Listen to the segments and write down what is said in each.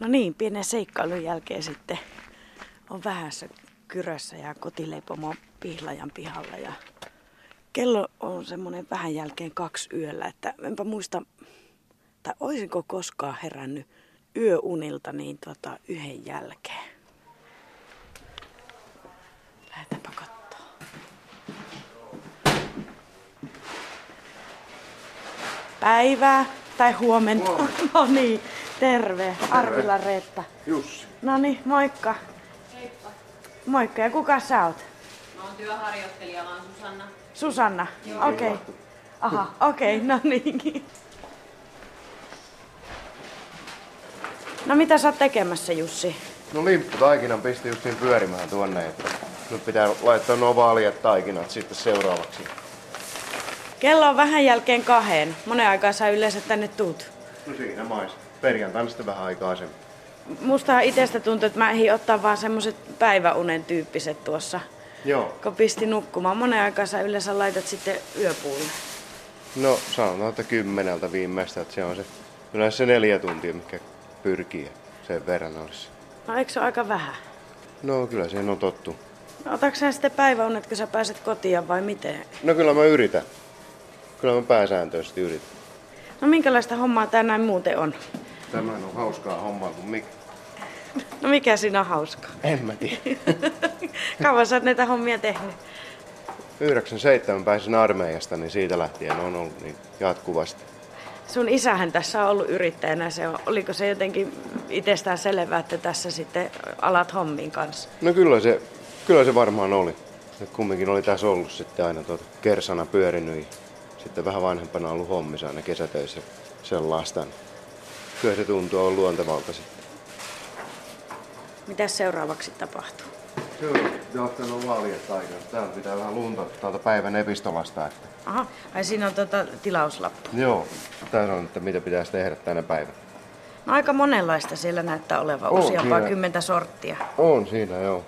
No niin, pienen seikkailun jälkeen sitten on vähässä kyrössä ja kotileipomo Pihlajan pihalla. Ja kello on semmoinen vähän jälkeen kaksi yöllä, että enpä muista, tai olisinko koskaan herännyt yöunilta niin tota, yhden jälkeen. Lähdetäänpä katsoa. Päivää tai huomenta. No niin, terve. Arvila Reetta. Jussi. No niin, moikka. Heippa. Moikka. Ja kuka sä oot? Mä oon työharjoittelija, mä oon Susanna. Susanna? Okei. Okay. Aha, okei, okay, no niin. No mitä sä oot tekemässä, Jussi? No limpputaikinan pisti justiin pyörimään tuonne, että nyt pitää laittaa nuo vaaliat taikinat sitten seuraavaksi. Kello on vähän jälkeen kahden. Monen aikaa sä yleensä tänne tuut. No siinä mais. Perjantaina sitten vähän aikaisemmin. Musta itsestä tuntuu, että mä ehdin ottaa vaan semmoset päiväunen tyyppiset tuossa. Joo. Kun pisti nukkumaan. Monen aikaa sä yleensä laitat sitten yöpuulle. No sanotaan, että kymmeneltä viimeistä, että se on se yleensä se neljä tuntia, mikä pyrkii sen verran olisi. No eikö se ole aika vähän? No kyllä siihen on tottu. No, otatko sä sitten päiväunet, kun sä pääset kotiin vai miten? No kyllä mä yritän. Kyllä mä pääsääntöisesti yritän. No minkälaista hommaa tää näin muuten on? Tämä on hauskaa hommaa kuin mikä. No mikä siinä on hauskaa? En mä tiedä. Kauan sä oot näitä hommia tehnyt? 97 pääsin armeijasta, niin siitä lähtien on ollut niin jatkuvasti. Sun isähän tässä on ollut yrittäjänä. Se on, oliko se jotenkin itsestään selvää, että tässä sitten alat hommiin kanssa? No kyllä se, kyllä se varmaan oli. Et kumminkin oli tässä ollut sitten aina tuota kersana pyörinyt sitten vähän vanhempana ollut hommissa aina kesätöissä sellaista. niin Kyllä se tuntuu olla luontevalta sitten. Mitäs seuraavaksi tapahtuu? Se on johtanut vaaliet aikana. Täällä pitää vähän lunta täältä päivän epistolasta. Että... Aha, ai siinä on tota tilauslappu. Joo, tässä on, että mitä pitäisi tehdä tänä päivänä. No aika monenlaista siellä näyttää olevan, On useampaa siinä. kymmentä sorttia. On siinä, joo.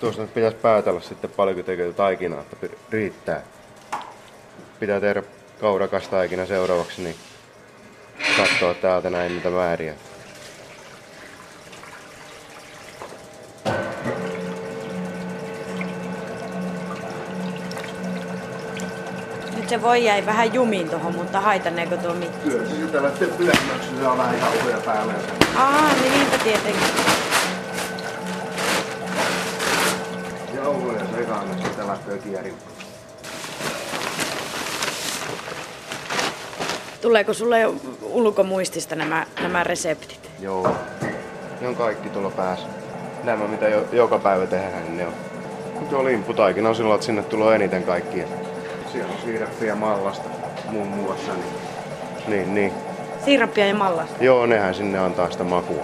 Tuossa nyt pitäisi päätellä sitten paljonko tekee taikinaa, että pi- riittää. Pitää tehdä kaurakas taikina seuraavaksi, niin katsoa täältä näin niitä määriä. Nyt se voi jäi vähän jumiin tuohon, mutta haitaneeko tuo mitään? Kyllä se sitä lähtee pyörimäksi, se saa vähän jauhoja päälle. Aa, niin niinpä tietenkin. Jauhoja sekaan, että sitä lähtee kierimään. Tuleeko sulle jo ulkomuistista nämä, nämä reseptit? Joo. Ne on kaikki tuolla päässä. Nämä mitä jo, joka päivä tehdään, niin ne on. Nyt on limpputaikina on silloin, että sinne tulee eniten kaikkia. Siellä on siirappiä mallasta muun muassa. Niin, niin, niin. Siirappia ja mallasta. Joo, nehän sinne antaa sitä makua.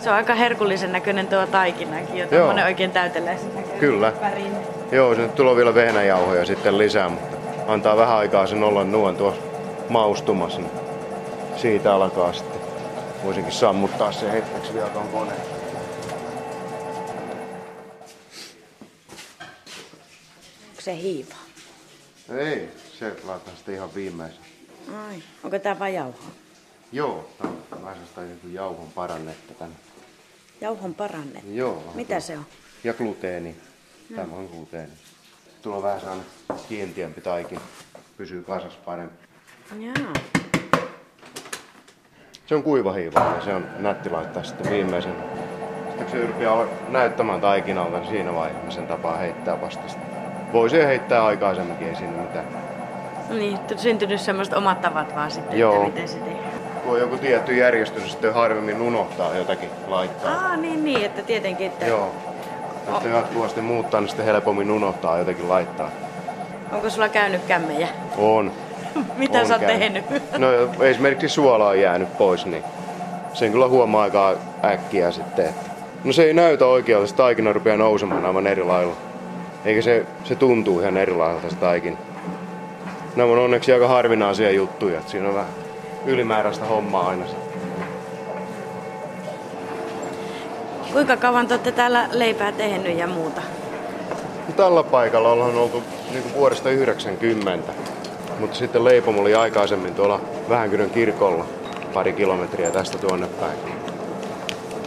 Se on aika herkullisen näköinen tuo taikinakin, jo Joo. oikein täyteläisen näköinen. Kyllä. Värinen. Joo, sinne tulee vielä vehnäjauhoja sitten lisää, mutta antaa vähän aikaa sen olla nuon tuossa maustumassa. Niin siitä alkaa sitten. Voisinkin sammuttaa se hetkeksi vielä tuon koneen. Onko se hiiva? Ei, se laitetaan sitten ihan viimeisen. Ai. Onko tää vain jauhoa? Joo, tää on vähän joku jauhon parannetta tänne. Jauhon paranne. Joo. Mitä se on? Ja gluteeni. Tämä on gluteeni. On vähän sellainen kiintiempi taikin. Pysyy kasassa paremmin. Jaa. Se on kuiva hiiva ja se on nätti laittaa sitten viimeisen. Sitten se yrpiä olla näyttämään taikinalta, niin siinä vaiheessa sen tapaa heittää vasta sitä. Voisi heittää aikaisemminkin, ei siinä mitään. No niin, on syntynyt semmoiset omat tavat vaan sitten, Joo. että miten se tehdään. Kun on joku tietty järjestys, ja sitten harvemmin unohtaa jotakin laittaa. Aa, niin, niin, että tietenkin, että Joo. Jos se jatkuvasti muuttaa, niin sitten helpommin unohtaa jotenkin laittaa. onko sulla käynyt kämmejä? On. Mitä On sä oot tehnyt? No esimerkiksi suola on jäänyt pois, niin sen kyllä huomaa aika äkkiä sitten. Että no se ei näytä oikealta, se taikina rupeaa nousemaan aivan eri lailla. Eikä se, se tuntuu ihan eri lailla se taikin. Nämä on onneksi aika harvinaisia juttuja, että siinä on vähän ylimääräistä hommaa aina. sitten. Kuinka kauan te olette täällä leipää tehnyt ja muuta? No Tällä paikalla ollaan oltu niin kuin vuodesta 90, mutta sitten leipomo oli aikaisemmin tuolla Vähänkyrön kirkolla pari kilometriä tästä tuonne päin.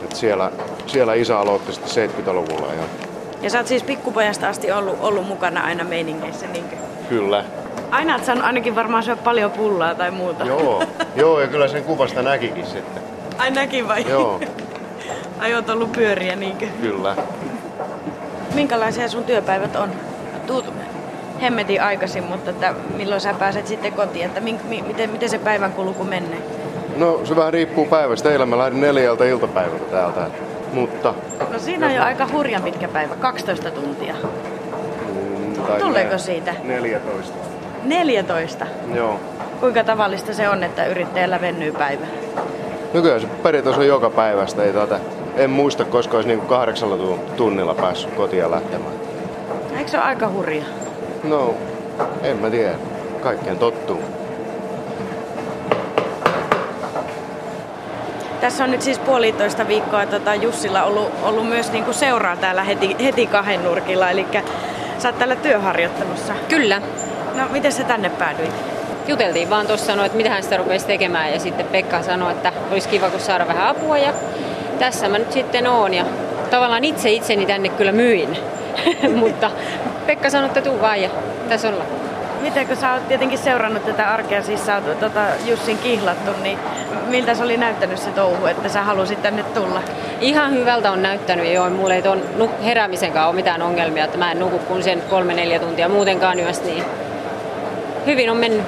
Et siellä, siellä isä aloitti sitten 70-luvulla ja Ja sä oot siis pikkupojasta asti ollut, ollut mukana aina meiningeissä, niinkö? kyllä. Aina oot saanut ainakin varmaan syödä paljon pullaa tai muuta. Joo, joo ja kyllä sen kuvasta näkikin sitten. Ai näkin vai? Joo, Ai oot ollut pyöriä, niinkö? kyllä. Minkälaisia sun työpäivät on? Tuut hemmetin aikaisin, mutta että milloin sä pääset sitten kotiin, että min, mi, miten, miten se päivän kulku menee? No se vähän riippuu päivästä. Eilen mä lähdin neljältä iltapäivältä täältä. Mutta... No siinä on jo aika hurjan pitkä päivä, 12 tuntia. mm, Tuleeko siitä? 14. 14. Joo. Kuinka tavallista se on, että yrittäjällä vennyy päivä? Nykyään se periaatteessa on joka päivästä. Ei tätä, en muista, koska olisi niinku kahdeksalla tu- tunnilla päässyt kotia lähtemään. Eikö se ole aika hurja? No, en mä tiedä. Kaikkeen tottuu. Tässä on nyt siis puolitoista viikkoa tota Jussilla ollut, ollut myös niinku seuraa täällä heti, heti kahden nurkilla, eli sä oot täällä työharjoittelussa. Kyllä. No, miten sä tänne päädyit? Juteltiin vaan tuossa, että mitä hän sitä rupesi tekemään ja sitten Pekka sanoi, että olisi kiva kun saada vähän apua ja tässä mä nyt sitten oon ja tavallaan itse itseni tänne kyllä myin. Mutta Pekka sanoi, että tuu vaan ja tässä ollaan. Miten kun sä oot tietenkin seurannut tätä arkea, siis sä oot tota Jussin kihlattu, niin miltä se oli näyttänyt se touhu, että sä halusit tänne tulla? Ihan hyvältä on näyttänyt joo, mulla ei nuk- heräämisen kanssa ole mitään ongelmia, että mä en nuku kun sen kolme-neljä tuntia muutenkaan yöstä, niin hyvin on mennyt.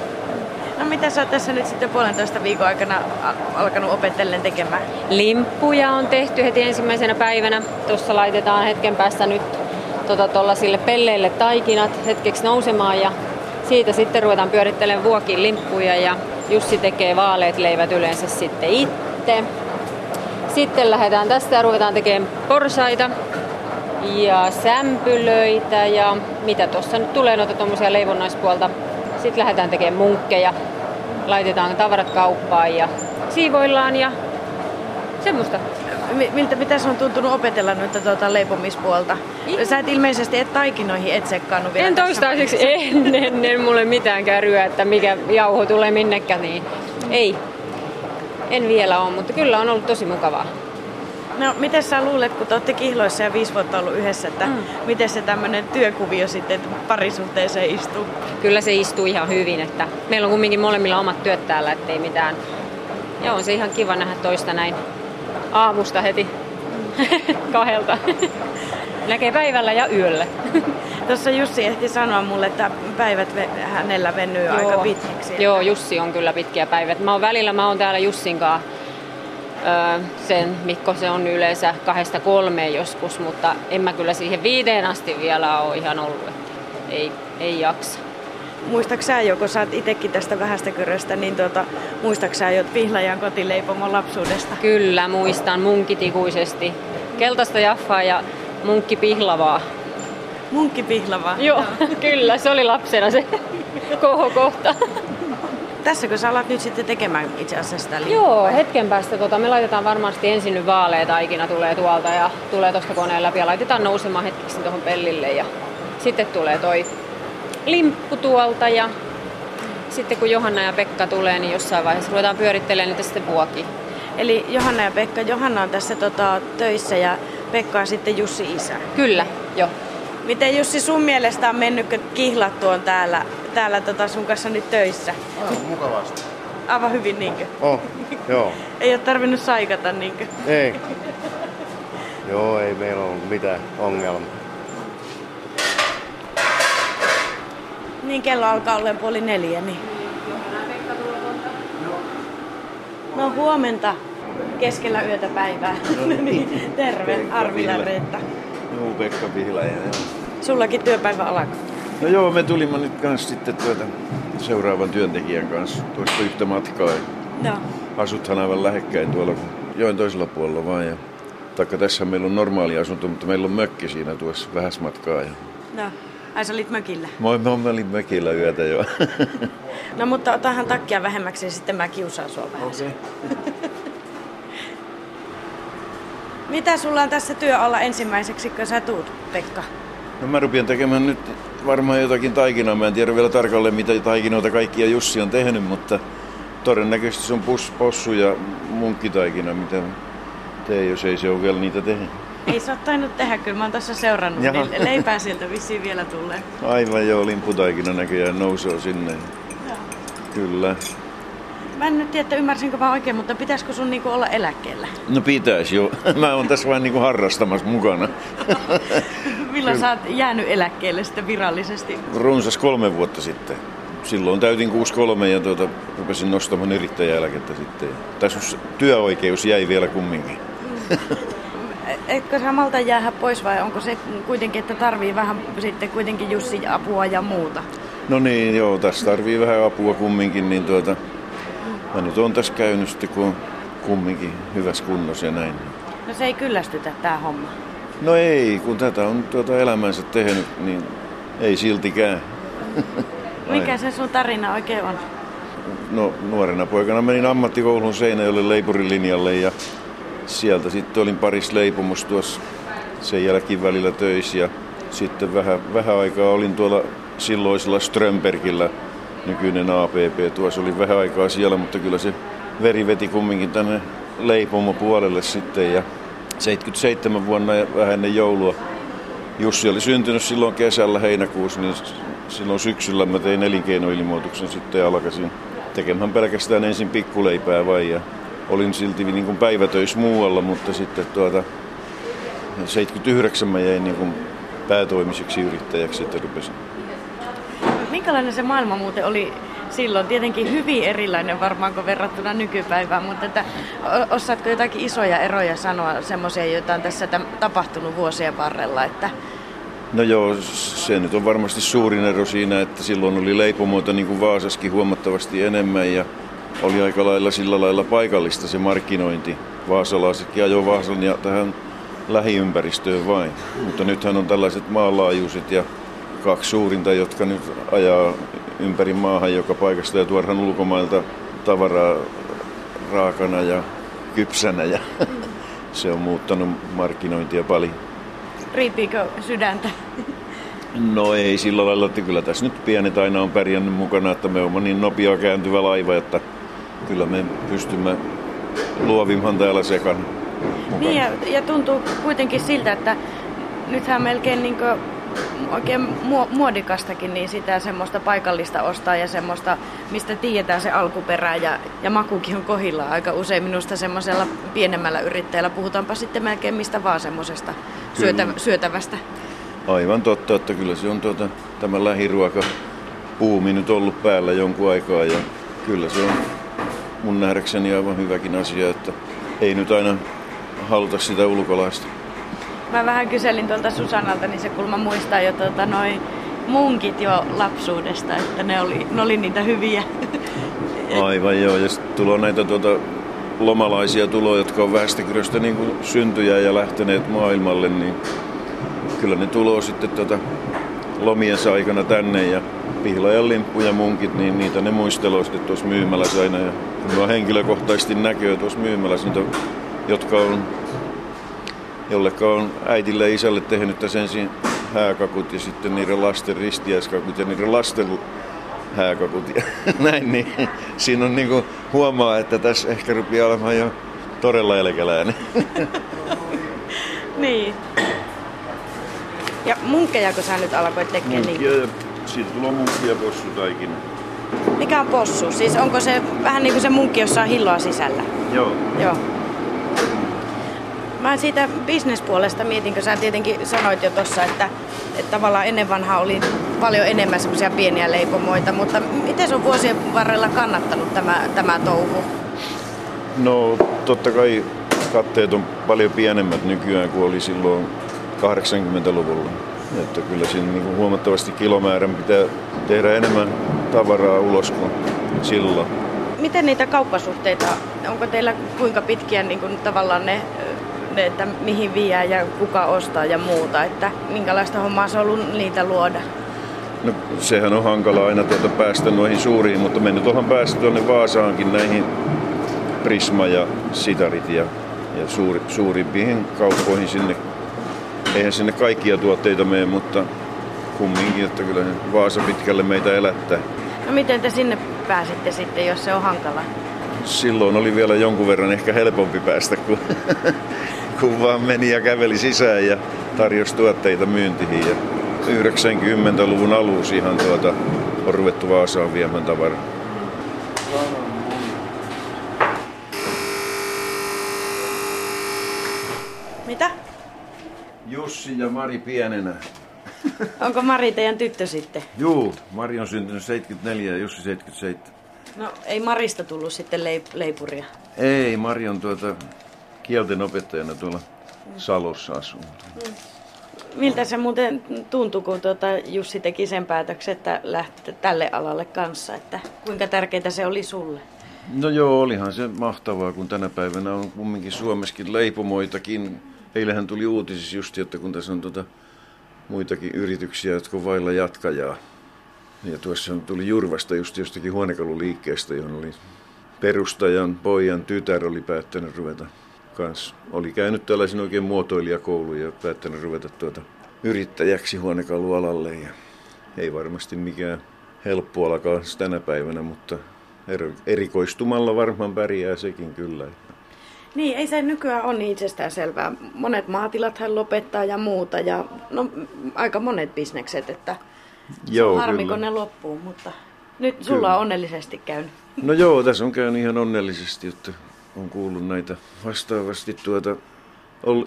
No mitä sä oot tässä nyt sitten puolentoista viikon aikana al- alkanut opetellen tekemään? Limppuja on tehty heti ensimmäisenä päivänä. Tuossa laitetaan hetken päästä nyt tota, tuollaisille pelleille taikinat hetkeksi nousemaan ja siitä sitten ruvetaan pyörittelemään vuokin limppuja ja Jussi tekee vaaleet leivät yleensä sitten itse. Sitten lähdetään tästä ja ruvetaan tekemään porsaita ja sämpylöitä ja mitä tuossa nyt tulee noita tuommoisia leivonnaispuolta. Sitten lähdetään tekemään munkkeja, laitetaan tavarat kauppaan ja siivoillaan ja semmoista. Mi- Miltä, mitä se on tuntunut opetella noita tuota leipomispuolta? Sä et ilmeisesti et taikinoihin et sekkaannut vielä En toistaiseksi vaiheessa. en, en, en mulle mitään kärryä, että mikä jauho tulee minnekään, niin ei. En vielä ole, mutta kyllä on ollut tosi mukavaa. No, miten sä luulet, kun te olette kihloissa ja viisi vuotta ollut yhdessä, että mm. miten se tämmöinen työkuvio sitten parisuhteeseen istuu? Kyllä se istuu ihan hyvin, että meillä on kumminkin molemmilla omat työt täällä, ettei mitään. Ja on se ihan kiva nähdä toista näin aamusta heti kahdelta. Näkee päivällä ja yöllä. Tuossa Jussi ehti sanoa mulle, että päivät hänellä venyy aika pitkiksi. Joo, Jussi on kyllä pitkiä päivät. Mä oon välillä, mä oon täällä Jussin kanssa öö, sen, Mikko se on yleensä kahdesta kolmeen joskus, mutta en mä kyllä siihen viiteen asti vielä ole ihan ollut. Että ei, ei jaksa. Muistatko sä jo, kun sä oot itsekin tästä vähästä kyröstä, niin tuota, muistatko sä jo Pihlajan kotileipomon lapsuudesta? Kyllä, muistan munkkitikuisesti. Keltaista jaffaa ja munkkipihlavaa. Munkki Pihlava. Joo, kyllä, se oli lapsena se kohokohta. Tässäkö sä alat nyt sitten tekemään itse asiassa sitä liippua? Joo, hetken päästä tota, me laitetaan varmasti ensin nyt vaaleet aikina tulee tuolta ja tulee tuosta koneen läpi ja laitetaan nousemaan hetkeksi tuohon pellille ja sitten tulee toi limppu tuolta ja sitten kun Johanna ja Pekka tulee, niin jossain vaiheessa ruvetaan pyörittelemään niitä sitten vuoki. Eli Johanna ja Pekka. Johanna on tässä tota, töissä ja Pekka on sitten Jussi isä. Kyllä, joo. Miten Jussi sun mielestä on mennyt, kun kihlattu on täällä, täällä tota sun kanssa nyt töissä? Aivan mukavasti. Aivan hyvin niinkö? Oh, joo. Ei ole tarvinnut saikata niinkö? Ei. Joo, ei meillä ole mitään ongelmaa. Niin kello alkaa olla puoli neljä, niin. No huomenta keskellä yötä päivää. No niin, terve, Arvila Reetta. Joo, Pekka Pihlaja. Sullakin työpäivä alkaa. No joo, me tulimme nyt kanssa sitten tuota seuraavan työntekijän kanssa tuosta yhtä matkaa. Joo. Asuthan aivan lähekkäin tuolla joen toisella puolella vaan. Ja, taikka tässä meillä on normaali asunto, mutta meillä on mökki siinä tuossa vähäs matkaa. Ja, No. Ai sä olit mökillä. moi, mä mä olin mökillä yötä jo. No mutta otahan takkia vähemmäksi ja sitten mä kiusaan sua vähän. Okei. Mitä sulla on tässä työ alla ensimmäiseksi, kun sä tuut, Pekka? No mä rupean tekemään nyt varmaan jotakin taikinaa. Mä en tiedä vielä tarkalleen, mitä taikinoita kaikkia Jussi on tehnyt, mutta todennäköisesti se on pus, possu ja munkkitaikina, mitä tee, jos ei se ole vielä niitä tehnyt. Ei sä oot tainnut tehdä, kyllä mä oon tässä seurannut, Jaha. niin leipää sieltä vissiin vielä tulee. Aivan joo, limputaikina näköjään nousee sinne. Kyllä. Mä en nyt tiedä, että ymmärsinkö vaan oikein, mutta pitäisikö sun niinku olla eläkkeellä? No pitäisi jo. Mä oon tässä vain niinku harrastamassa mukana. Milloin sä oot jäänyt eläkkeelle sitten virallisesti? Runsas kolme vuotta sitten. Silloin täytin 6-3 ja tuota, rupesin nostamaan yrittäjäeläkettä sitten. Tässä työoikeus jäi vielä kumminkin. Etkö sä malta jäädä pois vai onko se kuitenkin, että tarvii vähän sitten kuitenkin Jussi apua ja muuta? No niin, joo, tässä tarvii vähän apua kumminkin, niin tuota, mä nyt on tässä käynyt sitten, kun on kumminkin hyvässä kunnossa ja näin. No se ei kyllästytä tää homma. No ei, kun tätä on tuota elämänsä tehnyt, niin ei siltikään. Mikä se sun tarina oikein on? No nuorena poikana menin ammattikoulun Seinäjoelle leipurilinjalle ja sieltä sitten olin paris leipomus tuossa sen jälkeen välillä töissä ja sitten vähän, vähän aikaa olin tuolla silloisella Strömbergillä, nykyinen APP, tuossa oli vähän aikaa siellä, mutta kyllä se veri veti kumminkin tänne leipomopuolelle sitten ja 77 vuonna ja vähän ennen joulua. Jussi oli syntynyt silloin kesällä heinäkuussa, niin silloin syksyllä mä tein elinkeinoilmoituksen sitten ja alkaisin tekemään pelkästään ensin pikkuleipää vai ja olin silti niin kuin päivätöissä muualla, mutta sitten tuota 79 mä jäin niin kuin päätoimiseksi yrittäjäksi, että rupesin. Minkälainen se maailma muuten oli silloin? Tietenkin hyvin erilainen varmaan kuin verrattuna nykypäivään, mutta että, osaatko jotakin isoja eroja sanoa, semmoisia, joita on tässä tapahtunut vuosien varrella? Että No joo, se nyt on varmasti suurin ero siinä, että silloin oli leipomoita niin kuin Vaasaskin huomattavasti enemmän ja oli aika lailla sillä lailla paikallista se markkinointi. Vaasalaisetkin ajoi Vaasan ja tähän lähiympäristöön vain. Mutta nythän on tällaiset maanlaajuiset ja kaksi suurinta, jotka nyt ajaa ympäri maahan joka paikasta ja tuodaan ulkomailta tavaraa raakana ja kypsänä ja se on muuttanut markkinointia paljon. riipiikö sydäntä? No ei sillä lailla, että kyllä tässä nyt pienet aina on pärjännyt mukana, että me olemme niin nopea kääntyvä laiva, että kyllä me pystymme luovimman täällä sekana. Niin ja, ja tuntuu kuitenkin siltä, että nythän melkein niin oikein mu- muodikastakin, niin sitä semmoista paikallista ostaa ja semmoista, mistä tiedetään se alkuperä ja, ja makukin on kohilla aika usein minusta semmoisella pienemmällä yrittäjällä. Puhutaanpa sitten melkein mistä vaan semmoisesta syötä, syötävästä. Aivan totta, että kyllä se on tuota, tämä lähiruoka puumi nyt ollut päällä jonkun aikaa ja kyllä se on mun nähdäkseni aivan hyväkin asia, että ei nyt aina haluta sitä ulkolaista. Mä vähän kyselin tuolta Susanalta, niin se kulma muistaa jo tuota, noin munkit jo lapsuudesta, että ne oli, ne oli niitä hyviä. Aivan joo, ja sitten tulee näitä tuota, lomalaisia tuloja, jotka on Väestökyröstä niin kuin syntyjä ja lähteneet maailmalle, niin kyllä ne tulee sitten tuota, lomiensa aikana tänne ja pihlajan limppu ja munkit, niin niitä ne muistelee sitten tuossa myymälässä aina. Ja mä henkilökohtaisesti näkee tuossa myymälässä niitä, jotka on, jolleka on äidille ja isälle tehnyt tässä ensin hääkakut ja sitten niiden lasten ristiäiskakut ja niiden lasten hääkakut ja näin, niin siinä on niinku huomaa, että tässä ehkä rupeaa olemaan jo todella eläkeläinen. niin. Ja munkkeja, kun sä nyt alkoit tekemään, niin Munkkia ja siitä tulee munkki ja possutaikina. Mikä on possu? Siis onko se vähän niin kuin se munkki, jossa on hilloa sisällä? Joo. Joo. Mä siitä bisnespuolesta mietin, kun sä tietenkin sanoit jo tuossa, että, että tavallaan ennen vanhaa oli paljon enemmän semmoisia pieniä leipomoita, mutta miten se on vuosien varrella kannattanut tämä, tämä touhu? No totta kai katteet on paljon pienemmät nykyään kuin oli silloin 80-luvulla. Että kyllä siinä niin huomattavasti kilomäärän pitää tehdä enemmän tavaraa ulos kuin silloin. Miten niitä kauppasuhteita, onko teillä kuinka pitkiä niin kuin tavallaan ne, ne, että mihin vie ja kuka ostaa ja muuta, että minkälaista hommaa se on ollut niitä luoda? No sehän on hankala aina tuota päästä noihin suuriin, mutta me nyt ollaan päästy tuonne Vaasaankin näihin Prisma ja Sitarit ja, ja suuri, suurimpiin kauppoihin sinne. Eihän sinne kaikkia tuotteita mene, mutta kumminkin, että kyllä Vaasa pitkälle meitä elättää. No miten te sinne pääsitte sitten, jos se on hankala? silloin oli vielä jonkun verran ehkä helpompi päästä, kun, kun vaan meni ja käveli sisään ja tarjosi tuotteita myyntiin. Ja 90-luvun alussa ihan tuota, on ruvettu Vaasaan viemään tavaraa. Mitä? Jussi ja Mari pienenä. Onko Mari teidän tyttö sitten? Juu, Mari on syntynyt 74 ja Jussi 77. No ei Marista tullut sitten leip- leipuria. Ei, Mari on tuota kielten opettajana tuolla Salossa asuu. Miltä se muuten tuntui, kun tuota Jussi teki sen päätöksen, että lähti tälle alalle kanssa? Että kuinka tärkeää se oli sulle? No joo, olihan se mahtavaa, kun tänä päivänä on kumminkin Suomessakin leipomoitakin. Eilähän tuli uutisissa just, että kun tässä on tuota muitakin yrityksiä, jotka on vailla jatkajaa. Ja tuossa tuli Jurvasta just jostakin huonekaluliikkeestä, johon oli perustajan pojan tytär oli päättänyt ruveta kans. Oli käynyt tällaisen oikein muotoilijakoulun ja päättänyt ruveta tuota yrittäjäksi huonekalualalle. Ja ei varmasti mikään helppo ala kanssa tänä päivänä, mutta eri- erikoistumalla varmaan pärjää sekin kyllä. Niin, ei se nykyään ole niin itsestään selvää. Monet maatilathan lopettaa ja muuta ja no, aika monet bisnekset, että Joo, harmi kyllä. kun ne loppuu, mutta nyt sulla on onnellisesti käynyt. No joo, tässä on käynyt ihan onnellisesti, että on kuullut näitä vastaavasti tuota,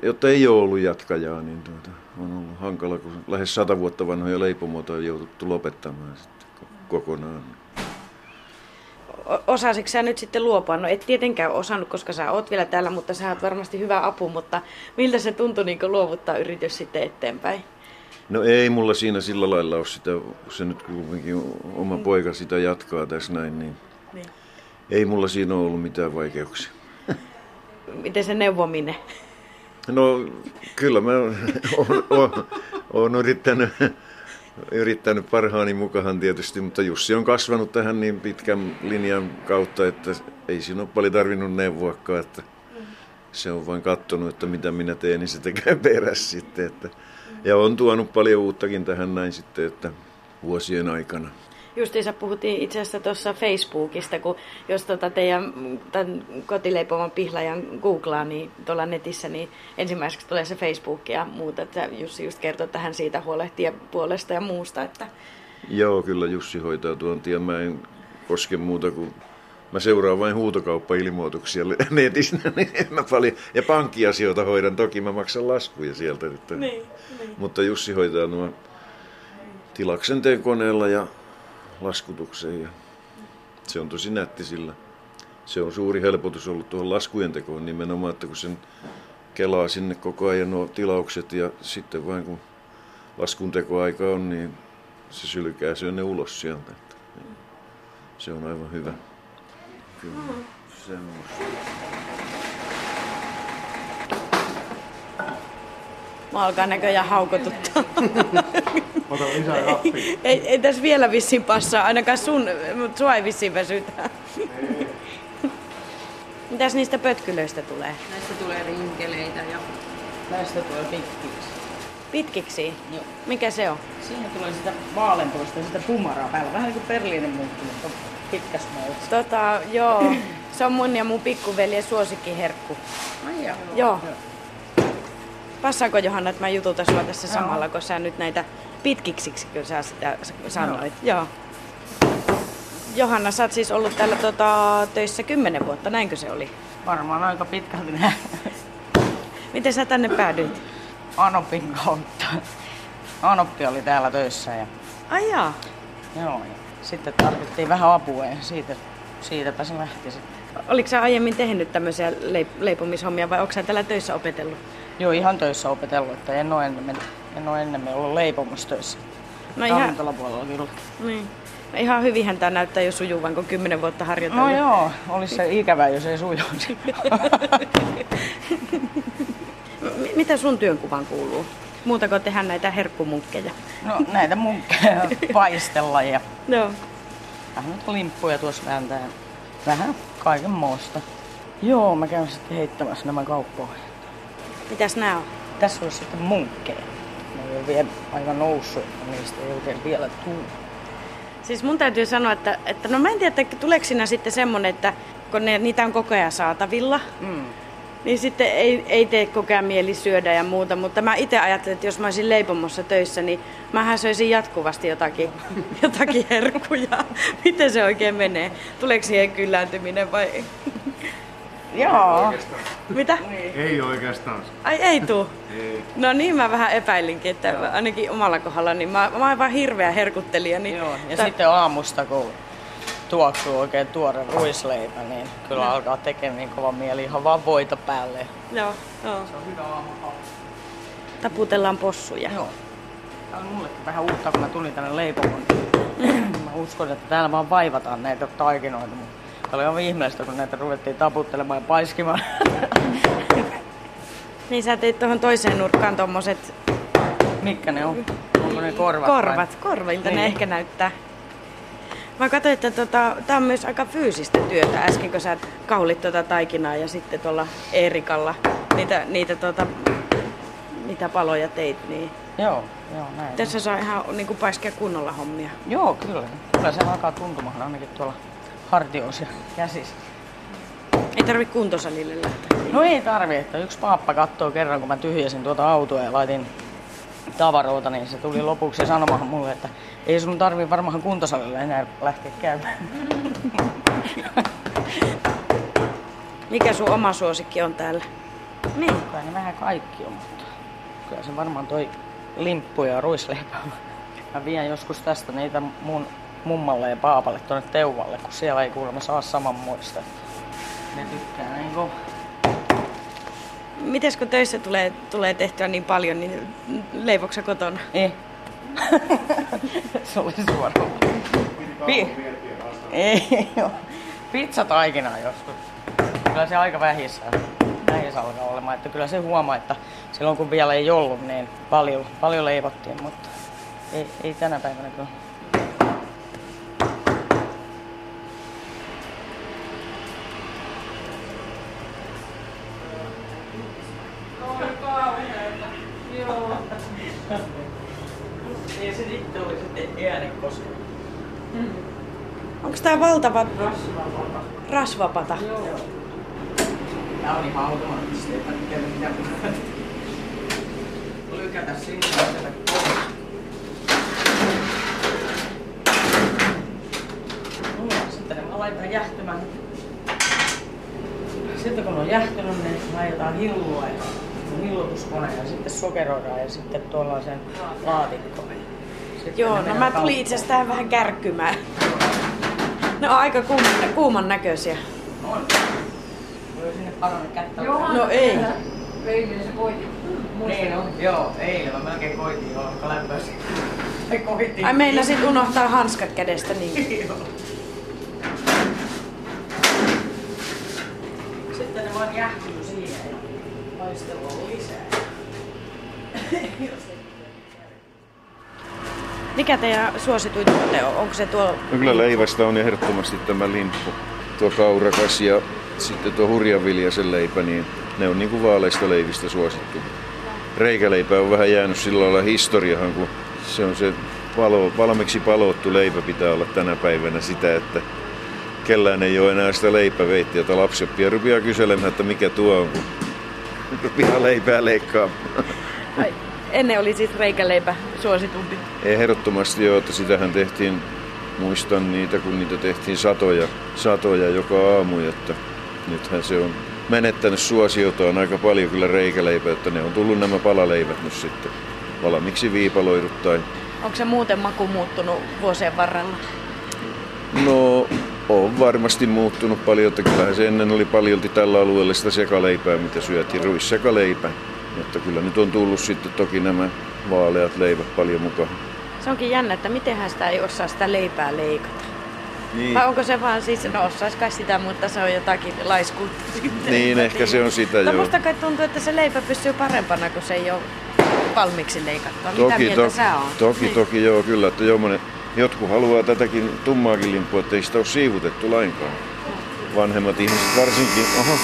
jotta ei ole ollut jatkajaa, niin tuota, on ollut hankala, kun lähes sata vuotta vanhoja leipomoita on jouduttu lopettamaan sitten ko- kokonaan. Osasitko sä nyt sitten luopua? No et tietenkään osannut, koska sä oot vielä täällä, mutta sä oot varmasti hyvä apu, mutta miltä se tuntui niin luovuttaa yritys sitten eteenpäin? No ei mulla siinä sillä lailla ole sitä, kun se nyt kuitenkin oma poika sitä jatkaa tässä näin, niin Niin. ei mulla siinä ole ollut mitään vaikeuksia. Miten se neuvominen? No kyllä mä oon, oon, oon yrittänyt, yrittänyt parhaani mukaan tietysti, mutta Jussi on kasvanut tähän niin pitkän linjan kautta, että ei siinä ole paljon tarvinnut neuvoakaan, että se on vain katsonut, että mitä minä teen, niin se tekee perässä sitten. Että, ja on tuonut paljon uuttakin tähän näin sitten, että vuosien aikana. Justiinsa puhuttiin itse asiassa tuossa Facebookista, kun jos tota teidän tämän kotileipoman pihlajan googlaa niin tuolla netissä, niin ensimmäiseksi tulee se Facebook ja muuta. Että Jussi just kertoi, että hän siitä huolehtii puolesta ja muusta. Että... Joo, kyllä Jussi hoitaa tuontia. Mä en koske muuta kuin... Mä seuraan vain huutokauppa-ilmoituksia netissä, niin en mä paljon... Ja pankkiasioita hoidan, toki mä maksan laskuja sieltä. Että... Niin, Mutta Jussi hoitaa nuo tilaksen teen koneella ja laskutuksen. Ja se on tosi nätti sillä. Se on suuri helpotus ollut tuohon laskujen tekoon nimenomaan, että kun sen kelaa sinne koko ajan nuo tilaukset ja sitten vain kun laskun tekoaika on, niin se sylkää syö ne ulos sieltä. Että se on aivan hyvä. Kyllä. Semmosta. Mä alkaa näköjään haukotuttaa. ei, ei, ei tässä vielä vissiin passaa, ainakaan sun, mutta sua ei vissiin väsytä. Mitäs niistä pötkylöistä tulee? Näistä tulee rinkeleitä ja Näistä tulee pitkiksi. Pitkiksi? Joo. Mikä se on? Siinä tulee sitä vaaleanpuolista ja sitä pumaraa päällä. Vähän niin kuin Berliinin munkki, mutta pitkäs mausta. Tota, joo. Se on mun ja mun pikkuveljen suosikkiherkku. Ai joo. Joo. Passaako Johanna, että mä jututan sua tässä samalla, kun sä nyt näitä pitkiksiksi, kun sä sitä sanoit? Joo. Johanna, sä oot siis ollut täällä tota, töissä kymmenen vuotta, näinkö se oli? Varmaan aika pitkälti näin. Miten sä tänne päädyit? Anopin kautta. Anoppi oli täällä töissä ja, Ai jaa. joo, ja sitten tarvittiin vähän apua ja siitä, siitäpä se lähti sitten. Oliko sä aiemmin tehnyt tämmöisiä leip- leipomishommia vai onko sä täällä töissä opetellut? Joo, ihan töissä opetellut, että en ole ennemmin, en ole ennemmin ollut leipomassa töissä. No ihan, Ravintolapuolella kyllä. niin. No ihan hyvinhän tää näyttää jo sujuvan, kun kymmenen vuotta harjoitellut. No joo, olisi se ikävä, jos ei sujuisi. M- mitä sun työnkuvaan kuuluu? Muuta kuin tehdä näitä herkkumunkkeja. No näitä munkkeja paistella ja Joo. vähän nyt limppuja tuossa vääntää. Vähän kaiken muusta. Joo, mä käyn sitten heittämässä nämä kauppoihin. Mitäs nää on? Tässä olisi sitten munkkeja. Ne ei ole vielä aivan noussut, niistä ei oikein vielä tuu. Siis mun täytyy sanoa, että, että no mä en tiedä, että tuleeko siinä sitten semmonen, että kun ne, niitä on koko ajan saatavilla, Mm. Niin sitten ei, ei tee koko ajan mieli syödä ja muuta. Mutta mä itse ajattelin, että jos mä olisin leipomossa töissä, niin mähän söisin jatkuvasti jotakin, jotakin herkkuja. Miten se oikein menee? Tuleeko siihen kyllääntyminen vai Joo. mitä? Ei oikeastaan. Ai ei tuu. No niin mä vähän epäilinkin, että ainakin omalla kohdalla, niin mä, mä oon vaan hirveä herkuttelija. Niin Joo. Ja tää- sitten aamusta, kun tuoksuu oikein tuore ruisleipä, niin kyllä alkaa tekemään niin kova mieli ihan vaan voita päälle. Joo, joo. Se on hyvä aamupaukku. Taputellaan possuja. Joo. Tämä on mullekin vähän uutta, kun mä tulin tänne leipomoon. mä uskon, että täällä vaan vaivataan näitä taikinoita. Mutta tämä oli aivan ihmeellistä, kun näitä ruvettiin taputtelemaan ja paiskimaan. Niin sä teit tuohon toiseen nurkkaan tommoset Mitkä ne on? Onko ne korvat? vai? korvat. Korvilta ne Niin. ehkä näyttää. Mä katsoin, että tota, tää on myös aika fyysistä työtä. Äsken kun sä kaulit tota taikinaa ja sitten tuolla Eerikalla niitä, niitä tota, mitä paloja teit, niin Joo, joo, näin. tässä saa ihan niin kuin paiskia kunnolla hommia. Joo, kyllä. Kyllä se alkaa tuntumaan ainakin tuolla hartioissa ja käsissä. Ei tarvi kuntosalille lähteä. No ei tarvi, että yksi paappa katsoo kerran, kun mä tyhjäsin tuota autoa ja laitin tavaroita, niin se tuli lopuksi sanomaan mulle, että ei sun tarvi varmaan kuntosalilla enää lähteä käymään. Mikä sun oma suosikki on täällä? Niin. Kyllä ne vähän kaikki on, mutta kyllä se varmaan toi limppu ja ruisleipä on. Mä vien joskus tästä niitä mun mummalle ja paapalle tuonne Teuvalle, kun siellä ei kuulemma saa samanmoista. Ne tykkää niin kuin Mites kun töissä tulee, tulee tehtyä niin paljon, niin leivoksa kotona? Ei. se oli suoraan. Pi- ei joo. Pizzataikinaa joskus. Kyllä se aika vähissä, vähissä alkaa olemaan. Että kyllä se huomaa, että silloin kun vielä ei ollut, niin paljon, paljon leivottiin, mutta ei, ei tänä päivänä kyllä. Ei se sitten oli sitten äänekoski. Onko tää valtava rasvapata? Tää on ihan automaattisesti, että tiedä mitä lykätä sinne ja sieltä pois. Sitten mä laitan jähtymään. Sitten kun on jähtynyt, niin laitetaan hillua ja hillotuskone ja sitten sokeroidaan ja sitten tuollaisen laatikkoon. Joo, no mä tulin itse asiassa tähän vähän kärkkymään. Ne on aika kuuman, kuuman näköisiä. On. Voi sinne kättä. No ei. Eilen se koitin. Niin on, joo, eilen mä melkein koitin jo, alkaa lämpöisiä. Ai koitin. Ai meinasit unohtaa hanskat kädestä niin. Joo. Sitten ne vaan jähtyy siihen ja paistelua lisää. Mikä teidän suosituin tuote on? Onko se tuo... No kyllä leivästä on ehdottomasti tämä limppu. Tuo kaurakas ja sitten tuo hurjanviljaisen leipä, niin ne on niin kuin vaaleista leivistä suosittu. Reikäleipä on vähän jäänyt sillä lailla historiahan, kun se on se palo, valmiiksi palottu leipä pitää olla tänä päivänä sitä, että kellään ei ole enää sitä leipäveittiä, jota lapset rupeaa kyselemään, että mikä tuo on, kun rupeaa leipää leikkaamaan. Ennen oli siis reikäleipä suositumpi. Ehdottomasti joo, että sitähän tehtiin, muistan niitä, kun niitä tehtiin satoja, satoja joka aamu, että nythän se on menettänyt suosiotaan aika paljon kyllä reikäleipä, että ne on tullut nämä palaleivät nyt sitten valmiiksi viipaloidut tai Onko se muuten maku muuttunut vuosien varrella? No, on varmasti muuttunut paljon, että kyllähän se ennen oli paljolti tällä alueella sitä sekaleipää, mitä syötiin, ruissekaleipä. Mutta kyllä nyt on tullut sitten toki nämä vaaleat leivät paljon mukaan. Se onkin jännä, että mitenhän sitä ei osaa sitä leipää leikata. Niin, Vai onko se vaan siis, no osais kai sitä, mutta se on jotakin laiskuutta sitten. niin ehkä tiedä. se on sitä Mutta joo. musta kai tuntuu, että se leipä pysyy parempana, kun se ei ole valmiiksi leikattua. Mitä Toki, mieltä to, sä oot? toki, Niin. toki joo, kyllä, että jommonen, jotkut haluaa tätäkin tummaakin limppua, että ei sitä ole siivutettu lainkaan. Vanhemmat ihmiset varsinkin, oho,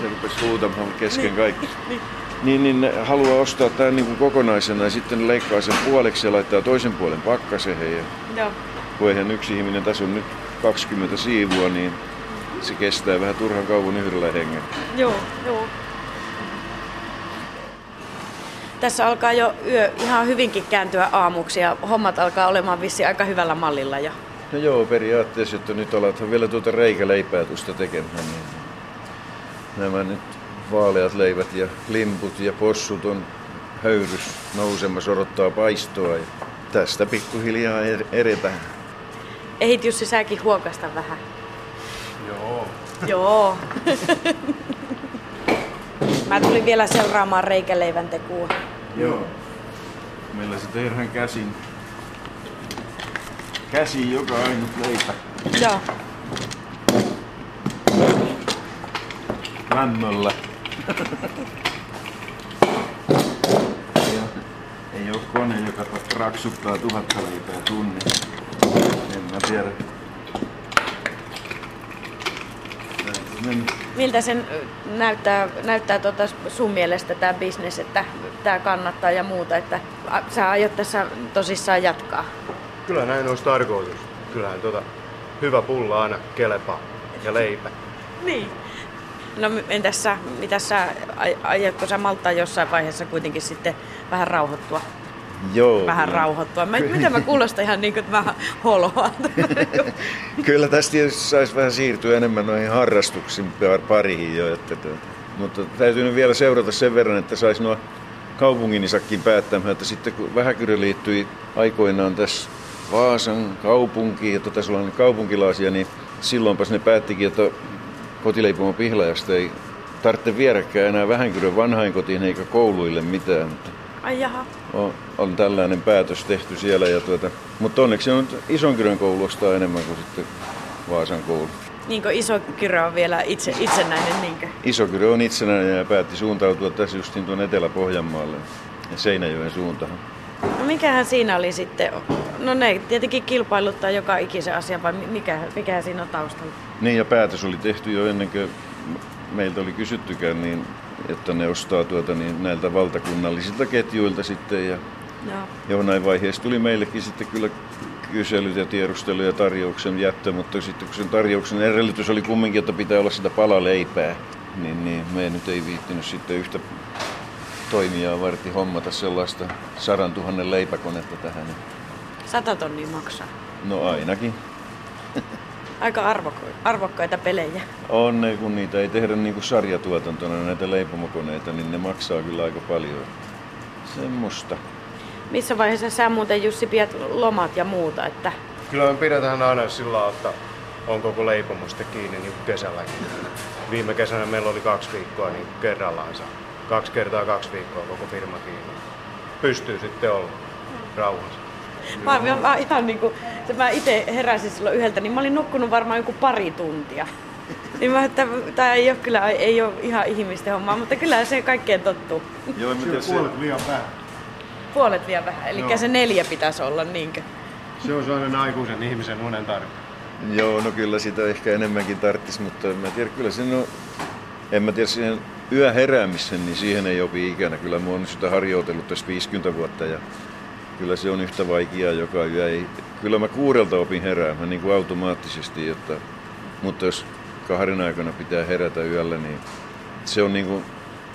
se rupesi huutamaan kesken kaikki. Niin, niin ne haluaa ostaa tämän niin kuin kokonaisena ja sitten leikkaa sen puoleksi ja laittaa toisen puolen pakkaseen. Ja Joo. kun eihän yksi ihminen, tässä on nyt 20 siivua, niin se kestää vähän turhan kauan yhdellä hengellä. Joo, joo. Tässä alkaa jo yö ihan hyvinkin kääntyä aamuksi ja hommat alkaa olemaan vissi aika hyvällä mallilla jo. No joo, periaatteessa, että nyt alat vielä tuota reikäleipää tuosta tekemään, niin nämä nyt vaaleat leivät ja limput ja possut on höyrys nousemassa, odottaa paistoa ja tästä pikkuhiljaa er- edetään. Ehit Jussi säkin huokasta vähän. Joo. Joo. Mä tulin vielä seuraamaan reikäleivän tekua. Joo. Meillä se tehdään käsin. Käsi joka ainut leipä. Joo. Lämmöllä. ja ei ole kone, joka raksuttaa tuhatta leipää tunnin. En mä tiedä. Miltä sen näyttää, näyttää tota sun mielestä tämä bisnes, että tämä kannattaa ja muuta, että sä aiot tässä tosissaan jatkaa? Kyllä näin olisi tarkoitus. Kyllähän tota hyvä pulla aina kelepaa ja leipä. Niin. No entäs sä, mitä sä, ai- aiotko sä malttaa jossain vaiheessa kuitenkin sitten vähän rauhoittua? Joo. Vähän kyllä. rauhoittua. Mä, mitä mä kuulostan ihan niin kuin, että vähän holoa. Kyllä tästä tietysti saisi vähän siirtyä enemmän noihin harrastuksiin par- pariin jo. Että, mutta täytyy nyt vielä seurata sen verran, että saisi nuo kaupunginisakin päättämään, että sitten kun Vähäkyrö liittyi aikoinaan tässä Vaasan kaupunkiin, että tässä ollaan kaupunkilaisia, niin silloinpas ne päättikin, että kotileipomon pihlajasta ei tarvitse viedäkään enää Vähäkyrön vanhainkotiin eikä kouluille mitään. Mutta Ai jaha. on, on tällainen päätös tehty siellä. Ja tuota, mutta onneksi on nyt Isonkyrön koulu ostaa enemmän kuin sitten Vaasan koulu. Niin kuin iso kyrö on vielä itse, itsenäinen, niinkö? Isokyrö on itsenäinen ja päätti suuntautua tässä justiin tuon Etelä-Pohjanmaalle ja Seinäjoen suuntaan. No mikähän siinä oli sitten? No ne tietenkin kilpailuttaa joka ikisen asian, vai mikä, mikähän siinä on taustalla? Niin ja päätös oli tehty jo ennen kuin meiltä oli kysyttykään, niin, että ne ostaa tuota, niin näiltä valtakunnallisilta ketjuilta sitten. Ja Joo. jonain vaiheessa tuli meillekin sitten kyllä kyselyt ja tiedustelu ja tarjouksen jättö, mutta sitten kun sen tarjouksen edellytys oli kumminkin, että pitää olla sitä palaleipää, niin, niin me nyt ei viittinyt sitten yhtä toimijaa varti hommata sellaista sadan tuhannen leipäkonetta tähän. Sata tonnia maksaa. No ainakin. Aika arvokko- arvokkaita pelejä. On ne, kun niitä ei tehdä niin kuin sarjatuotantona näitä leipomokoneita, niin ne maksaa kyllä aika paljon. Semmoista. Missä vaiheessa sä muuten Jussi pidät lomat ja muuta, että Kyllä me pidetään aina sillä että on koko leipomusta kiinni niin kesälläkin. Viime kesänä meillä oli kaksi viikkoa niin kerrallaansa. Kaksi kertaa kaksi viikkoa koko firma kiinni. Pystyy sitten olla rauhassa. Mä, mä, mä ihan niinku, se mä itse heräsin silloin yhdeltä, niin mä olin nukkunut varmaan joku pari tuntia. Niin mä, että tämä ei ole kyllä ei ole ihan ihmisten hommaa, mutta kyllä se kaikkeen tottuu. Joo, mitä se, liian vähän. Puolet vielä vähän, eli Joo. se neljä pitäisi olla niinkö? Se on sellainen aikuisen ihmisen unen tarve. Joo, no kyllä sitä ehkä enemmänkin tarttis, mutta en mä tiedä, kyllä sen on, en mä tiedä siihen yöheräämisen, niin siihen ei opi ikänä. Kyllä mä oon sitä harjoitellut tässä 50 vuotta ja kyllä se on yhtä vaikeaa joka yö. Ei, kyllä mä kuudelta opin heräämään niin kuin automaattisesti, että, mutta jos kahden aikana pitää herätä yöllä, niin se on niin kuin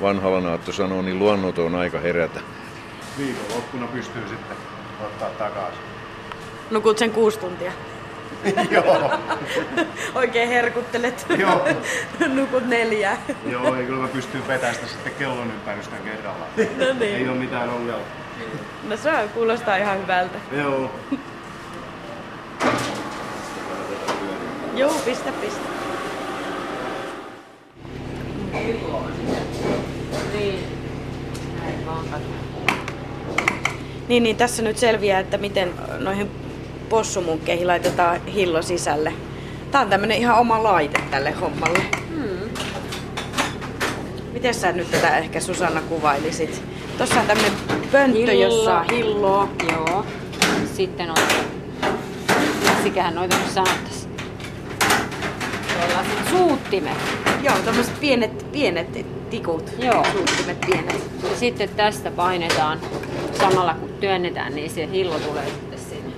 vanha Lanaatto sanoo, niin luonnoton aika herätä. Viikonloppuna pystyy sitten ottaa takaisin. Nukut sen kuusi tuntia. Joo. Oikein herkuttelet. Joo. Nukut neljää. Joo, ei kyllä mä pystyy vetämään sitä sitten kellon ympärystä kerrallaan. No niin. Ei ole mitään ongelmaa. No se kuulostaa ihan hyvältä. Joo. Joo, pistä, pistä. Niin, niin tässä nyt selviää, että miten noihin possumukkeihin laitetaan hillo sisälle. Tää on tämmönen ihan oma laite tälle hommalle. Hmm. Miten sä nyt tätä ehkä Susanna kuvailisit? Tossa on tämmönen pönttö, Hillo. jossa on hilloa. Joo. Sitten on, miksiköhän noita nyt sanottaisiin, sellaiset suuttimet. Joo, tämmöiset pienet, pienet tikut. Joo. Suuttimet pienet. Ja sitten tästä painetaan samalla kun työnnetään, niin se hillo tulee sitten sinne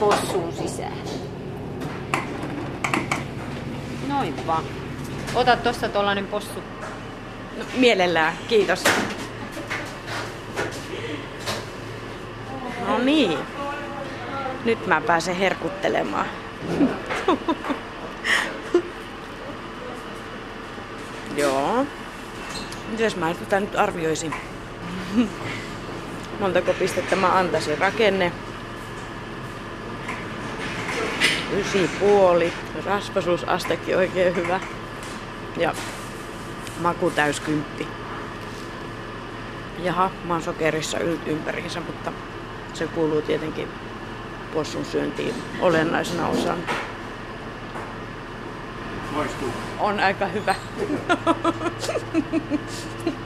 possuun sisään. Noin vaan. Ota tosta tollanen possu. No, mielellään, kiitos. No niin. Nyt mä pääsen herkuttelemaan. Joo. Mites mä tätä nyt arvioisin? Montako pistettä mä antaisin? Rakenne. Ysi puoli. Rasvasuusastekin oikein hyvä. Ja maku täyskymppi. Jaha, mä oon sokerissa ympäriinsä, mutta se kuuluu tietenkin possun syöntiin olennaisena osana. Maistuu. On aika hyvä.